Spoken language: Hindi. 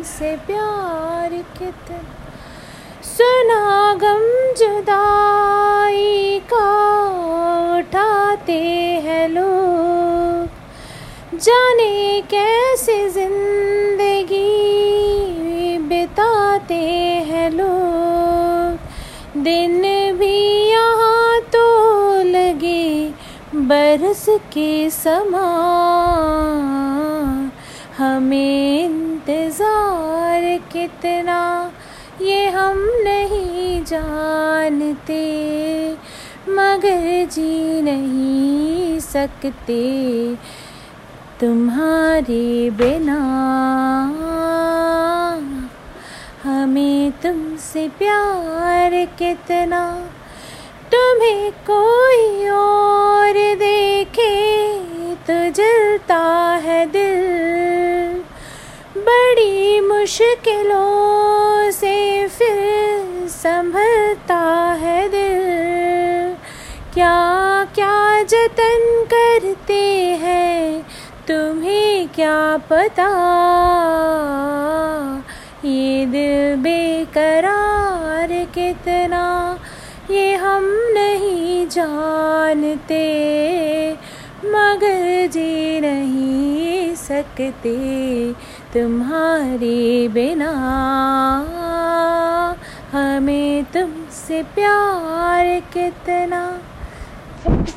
तुमसे प्यार कितना सुना गम जुदाई का उठाते हैं लोग। जाने कैसे ज़िंदगी बिताते हैं लोग। दिन भी यहाँ तो लगे बरस के समान। हमें इंतज़ार कितना, ये हम नहीं जानते। मगर जी नहीं सकते तुम्हारे बिना। हमें तुमसे प्यार कितना, तुम्हें कोई और देखे तो जलता है दिल मुश्किलों से फिर संभलता है दिल। क्या क्या जतन करते हैं, तुम्हें क्या पता? ये दिल बेकरार कितना, ये हम नहीं जानते। मगर जी नहीं सकते तुम्हारी बिना। हमें तुमसे प्यार कितना। Thank you